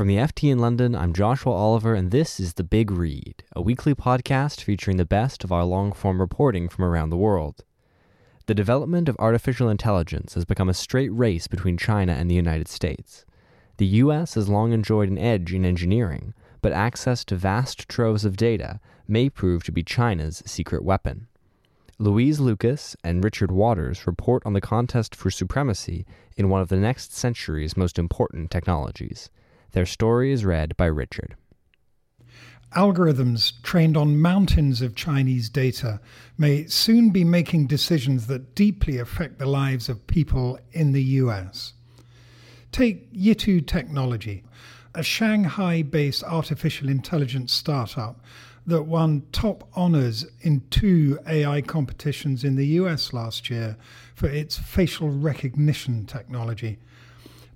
From the FT in London, I'm Joshua Oliver, and this is The Big Read, a weekly podcast featuring the best of our long form reporting from around the world. The development of artificial intelligence has become a straight race between China and the United States. The US has long enjoyed an edge in engineering, but access to vast troves of data may prove to be China's secret weapon. Louise Lucas and Richard Waters report on the contest for supremacy in one of the next century's most important technologies. Their story is read by Richard. Algorithms trained on mountains of Chinese data may soon be making decisions that deeply affect the lives of people in the US. Take Yitu Technology, a Shanghai based artificial intelligence startup that won top honors in two AI competitions in the US last year for its facial recognition technology.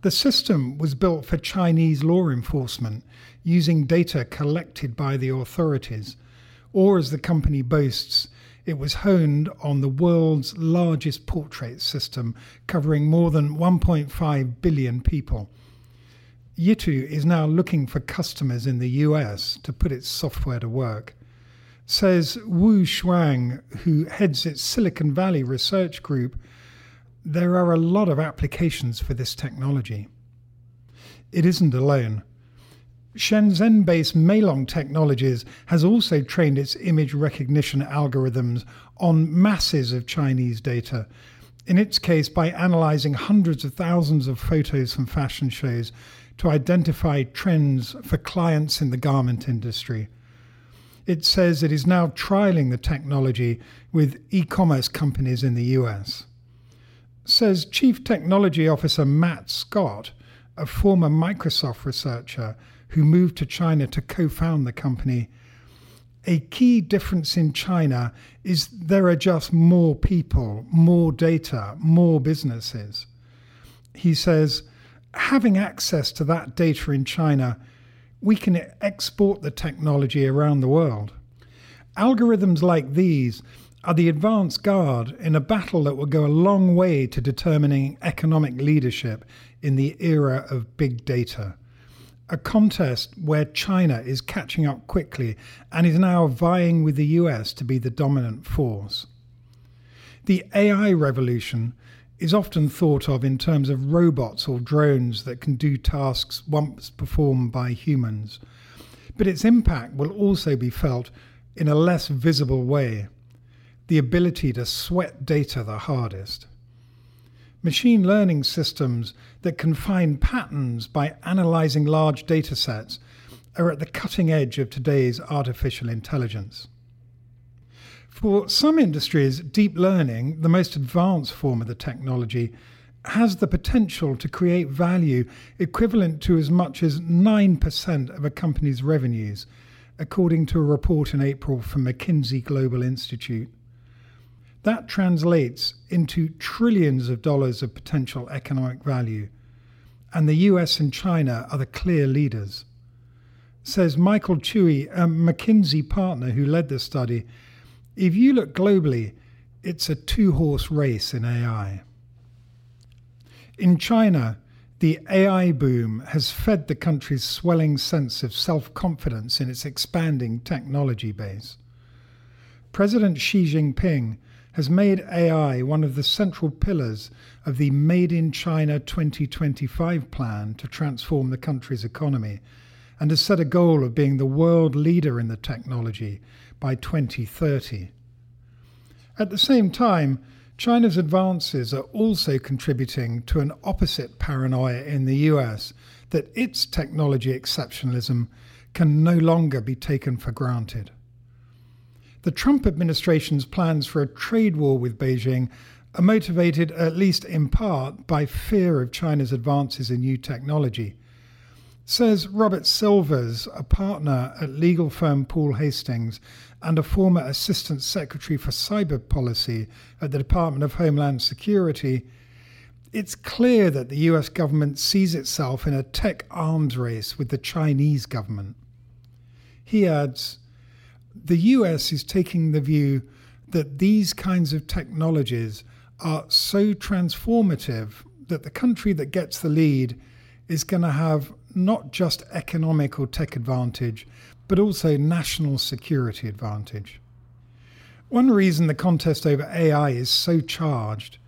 The system was built for Chinese law enforcement using data collected by the authorities, or as the company boasts, it was honed on the world's largest portrait system covering more than 1.5 billion people. Yitu is now looking for customers in the US to put its software to work. Says Wu Shuang, who heads its Silicon Valley research group, there are a lot of applications for this technology. It isn't alone. Shenzhen based Malong Technologies has also trained its image recognition algorithms on masses of Chinese data, in its case, by analyzing hundreds of thousands of photos from fashion shows to identify trends for clients in the garment industry. It says it is now trialing the technology with e commerce companies in the US. Says Chief Technology Officer Matt Scott, a former Microsoft researcher who moved to China to co found the company. A key difference in China is there are just more people, more data, more businesses. He says, having access to that data in China, we can export the technology around the world. Algorithms like these are the advance guard in a battle that will go a long way to determining economic leadership in the era of big data. A contest where China is catching up quickly and is now vying with the US to be the dominant force. The AI revolution is often thought of in terms of robots or drones that can do tasks once performed by humans, but its impact will also be felt in a less visible way the ability to sweat data the hardest machine learning systems that can find patterns by analyzing large data sets are at the cutting edge of today's artificial intelligence. For some industries, deep learning, the most advanced form of the technology, has the potential to create value equivalent to as much as 9% of a company's revenues, according to a report in April from McKinsey Global Institute. That translates into trillions of dollars of potential economic value. And the US and China are the clear leaders. Says Michael Chui, a McKinsey partner who led the study, if you look globally, it's a two horse race in AI. In China, the AI boom has fed the country's swelling sense of self confidence in its expanding technology base. President Xi Jinping has made AI one of the central pillars of the Made in China 2025 plan to transform the country's economy and has set a goal of being the world leader in the technology by 2030. At the same time, China's advances are also contributing to an opposite paranoia in the US that its technology exceptionalism can no longer be taken for granted. The Trump administration's plans for a trade war with Beijing are motivated, at least in part, by fear of China's advances in new technology. Says Robert Silvers, a partner at legal firm Paul Hastings and a former Assistant Secretary for Cyber Policy at the Department of Homeland Security. It's clear that the US government sees itself in a tech arms race with the Chinese government. He adds The US is taking the view that these kinds of technologies are so transformative that the country that gets the lead is going to have not just economic or tech advantage, but also national security advantage. One reason the contest over AI is so charged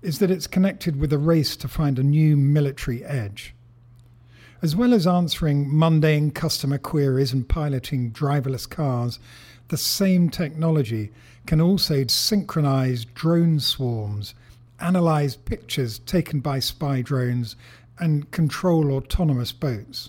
is that it's connected with a race to find a new military edge. As well as answering mundane customer queries and piloting driverless cars, the same technology can also synchronize drone swarms, analyze pictures taken by spy drones, and control autonomous boats.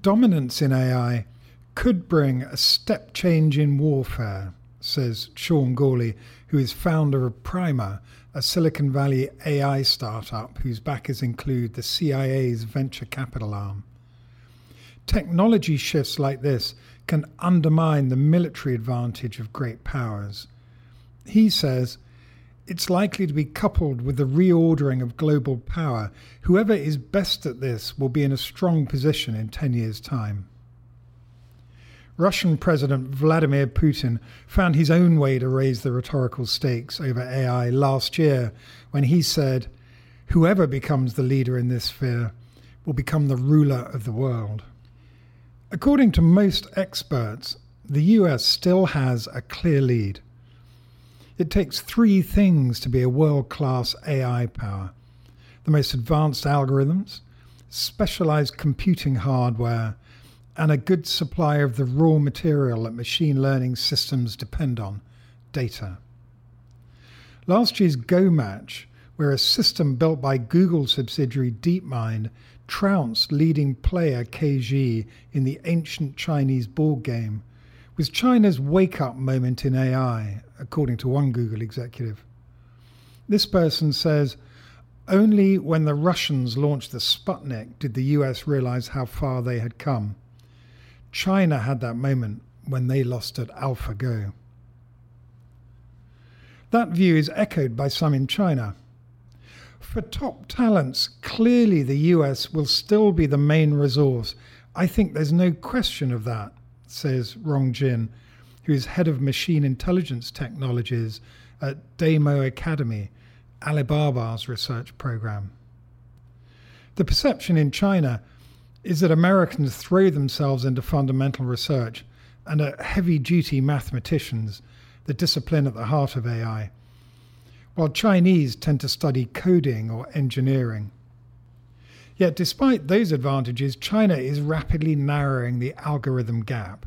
Dominance in AI could bring a step change in warfare, says Sean Gourley, who is founder of Primer, a Silicon Valley AI startup whose backers include the CIA's venture capital arm. Technology shifts like this can undermine the military advantage of great powers. He says it's likely to be coupled with the reordering of global power. Whoever is best at this will be in a strong position in 10 years' time. Russian President Vladimir Putin found his own way to raise the rhetorical stakes over AI last year when he said, Whoever becomes the leader in this sphere will become the ruler of the world. According to most experts, the US still has a clear lead. It takes three things to be a world class AI power the most advanced algorithms, specialized computing hardware, and a good supply of the raw material that machine learning systems depend on data. Last year's Go match, where a system built by Google subsidiary DeepMind trounced leading player Ke Jie in the ancient Chinese board game, was China's wake up moment in AI, according to one Google executive. This person says only when the Russians launched the Sputnik did the US realize how far they had come. China had that moment when they lost at AlphaGo. That view is echoed by some in China. For top talents, clearly the US will still be the main resource. I think there's no question of that, says Rong Jin, who is head of machine intelligence technologies at DAMO Academy, Alibaba's research program. The perception in China is that Americans throw themselves into fundamental research and are heavy duty mathematicians, the discipline at the heart of AI while Chinese tend to study coding or engineering. Yet, despite those advantages, China is rapidly narrowing the algorithm gap.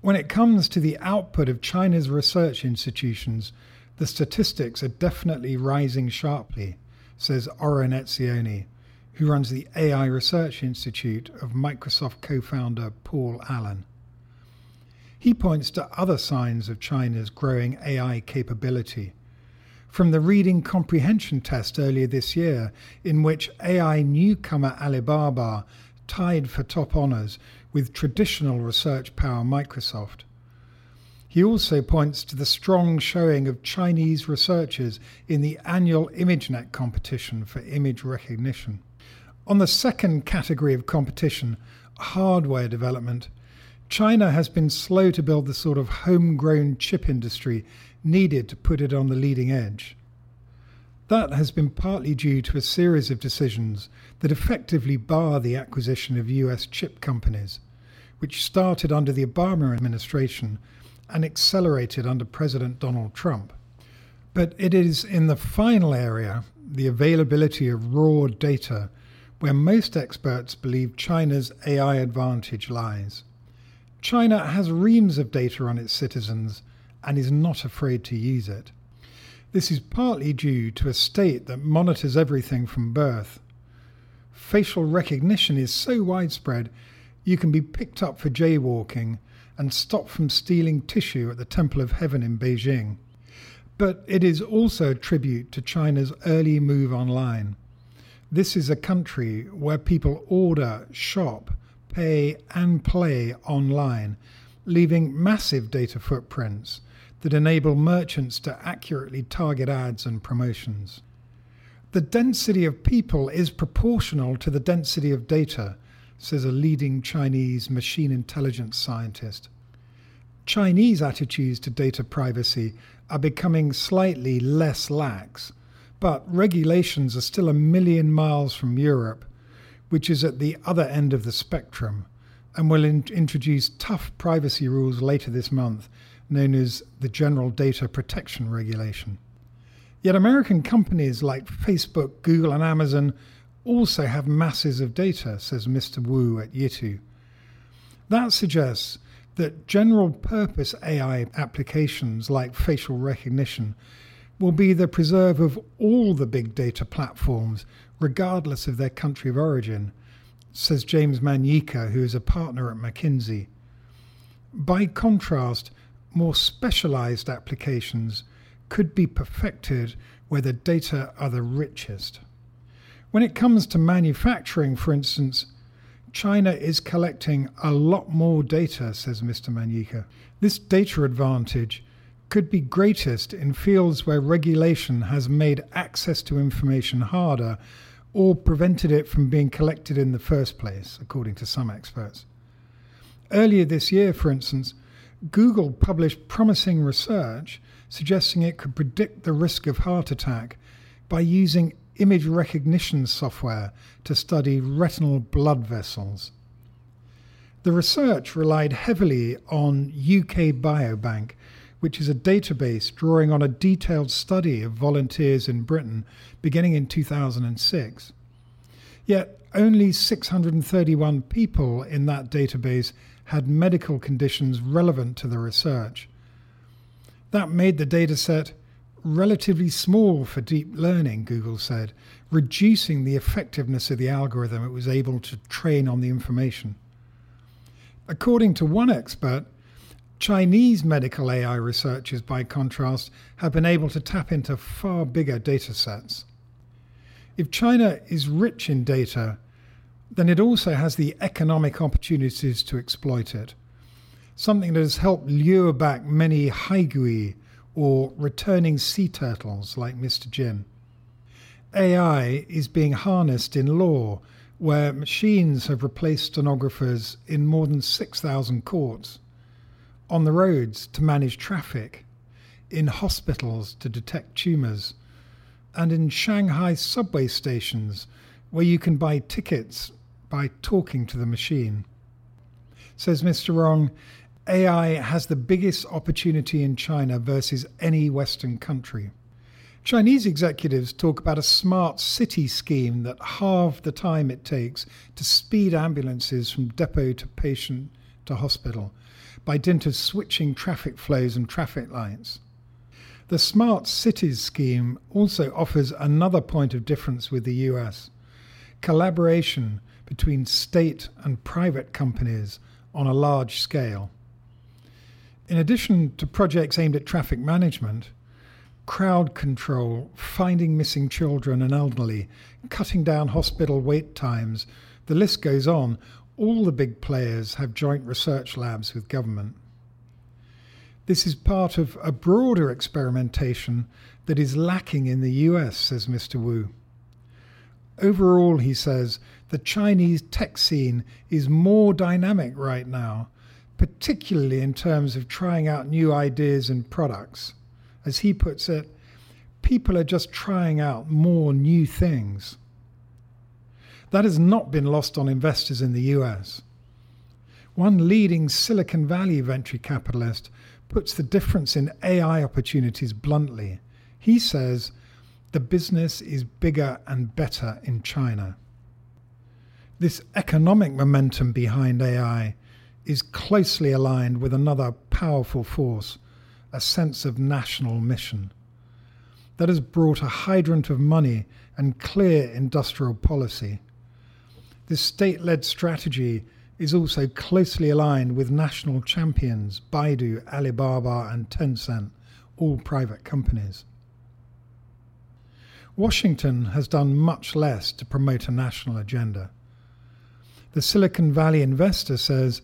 When it comes to the output of China's research institutions, the statistics are definitely rising sharply, says Oren Etzioni, who runs the AI Research Institute of Microsoft co founder Paul Allen. He points to other signs of China's growing AI capability from the reading comprehension test earlier this year, in which AI newcomer Alibaba tied for top honours with traditional research power Microsoft. He also points to the strong showing of Chinese researchers in the annual ImageNet competition for image recognition. On the second category of competition, hardware development, China has been slow to build the sort of homegrown chip industry needed to put it on the leading edge. That has been partly due to a series of decisions that effectively bar the acquisition of US chip companies, which started under the Obama administration and accelerated under President Donald Trump. But it is in the final area, the availability of raw data, where most experts believe China's AI advantage lies. China has reams of data on its citizens and is not afraid to use it. This is partly due to a state that monitors everything from birth. Facial recognition is so widespread you can be picked up for jaywalking and stopped from stealing tissue at the Temple of Heaven in Beijing. but it is also a tribute to China's early move online. This is a country where people order, shop, pay, and play online, leaving massive data footprints that enable merchants to accurately target ads and promotions. The density of people is proportional to the density of data, says a leading Chinese machine intelligence scientist. Chinese attitudes to data privacy are becoming slightly less lax, but regulations are still a million miles from Europe, which is at the other end of the spectrum, and will in- introduce tough privacy rules later this month, known as the General Data Protection Regulation. Yet American companies like Facebook, Google, and Amazon also have masses of data, says Mr. Wu at Yitu. That suggests that general purpose AI applications like facial recognition will be the preserve of all the big data platforms, regardless of their country of origin, says James Manyika, who is a partner at McKinsey. By contrast, more specialized applications could be perfected where the data are the richest. When it comes to manufacturing, for instance, China is collecting a lot more data, says Mr. Manyika. This data advantage could be greatest in fields where regulation has made access to information harder or prevented it from being collected in the first place, according to some experts. Earlier this year, for instance, Google published promising research suggesting it could predict the risk of heart attack by using image recognition software to study retinal blood vessels. The research relied heavily on UK Biobank, which is a database drawing on a detailed study of volunteers in Britain beginning in 2006. Yet only 631 people in that database had medical conditions relevant to the research. That made the dataset relatively small for deep learning, Google said, reducing the effectiveness of the algorithm it was able to train on the information. According to one expert, Chinese medical AI researchers, by contrast, have been able to tap into far bigger data sets. If China is rich in data, then it also has the economic opportunities to exploit it, something that has helped lure back many haigui or returning sea turtles like Mr. Jin. AI is being harnessed in law, where machines have replaced stenographers in more than 6,000 courts on the roads to manage traffic, in hospitals to detect tumours, and in Shanghai subway stations where you can buy tickets by talking to the machine. Says Mr. Rong, AI has the biggest opportunity in China versus any Western country. Chinese executives talk about a smart city scheme that halved the time it takes to speed ambulances from depot to patient to hospital by dint of switching traffic flows and traffic lights. The Smart Cities scheme also offers another point of difference with the US collaboration between state and private companies on a large scale. In addition to projects aimed at traffic management, crowd control, finding missing children and elderly, cutting down hospital wait times, the list goes on, all the big players have joint research labs with government. This is part of a broader experimentation that is lacking in the US, says Mr. Wu. Overall, he says, the Chinese tech scene is more dynamic right now, particularly in terms of trying out new ideas and products. As he puts it, people are just trying out more new things. That has not been lost on investors in the US. One leading Silicon Valley venture capitalist puts the difference in AI opportunities bluntly. He says the business is bigger and better in China. This economic momentum behind AI is closely aligned with another powerful force, a sense of national mission. That has brought a hydrant of money and clear industrial policy. This state led strategy is also closely aligned with national champions Baidu, Alibaba, and Tencent, all private companies. Washington has done much less to promote a national agenda. The Silicon Valley investor says,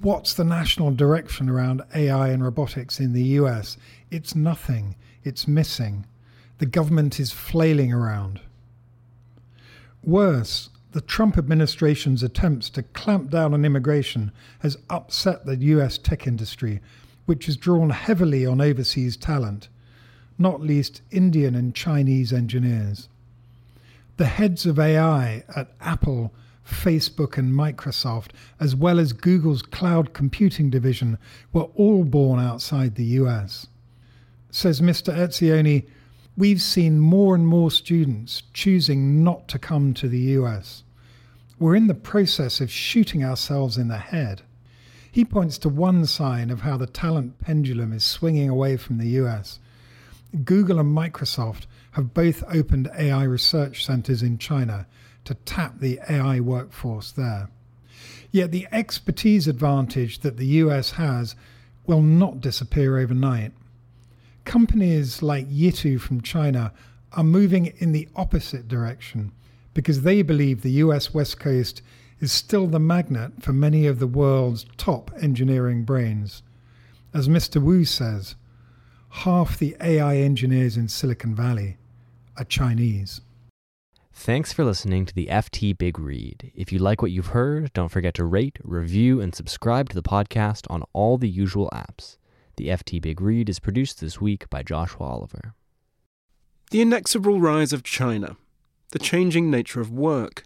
What's the national direction around AI and robotics in the US? It's nothing. It's missing. The government is flailing around. Worse, the Trump administration's attempts to clamp down on immigration has upset the US tech industry, which has drawn heavily on overseas talent, not least Indian and Chinese engineers. The heads of AI at Apple, Facebook, and Microsoft, as well as Google's cloud computing division, were all born outside the US. Says Mr. Etzioni, we've seen more and more students choosing not to come to the US. We're in the process of shooting ourselves in the head. He points to one sign of how the talent pendulum is swinging away from the US. Google and Microsoft have both opened AI research centers in China to tap the AI workforce there. Yet the expertise advantage that the US has will not disappear overnight. Companies like Yitu from China are moving in the opposite direction because they believe the US West Coast is still the magnet for many of the world's top engineering brains. As Mr. Wu says, half the AI engineers in Silicon Valley are Chinese. Thanks for listening to the FT Big Read. If you like what you've heard, don't forget to rate, review, and subscribe to the podcast on all the usual apps. The FT Big Read is produced this week by Joshua Oliver. The inexorable rise of China, the changing nature of work,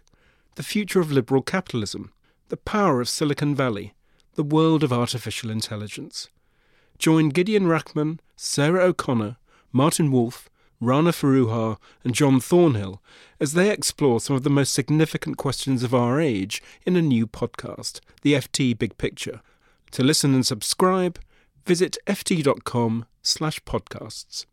the future of liberal capitalism, the power of Silicon Valley, the world of artificial intelligence. Join Gideon Rachman, Sarah O'Connor, Martin Wolf, Rana Foroohar, and John Thornhill as they explore some of the most significant questions of our age in a new podcast, The FT Big Picture. To listen and subscribe, visit ft.com slash podcasts.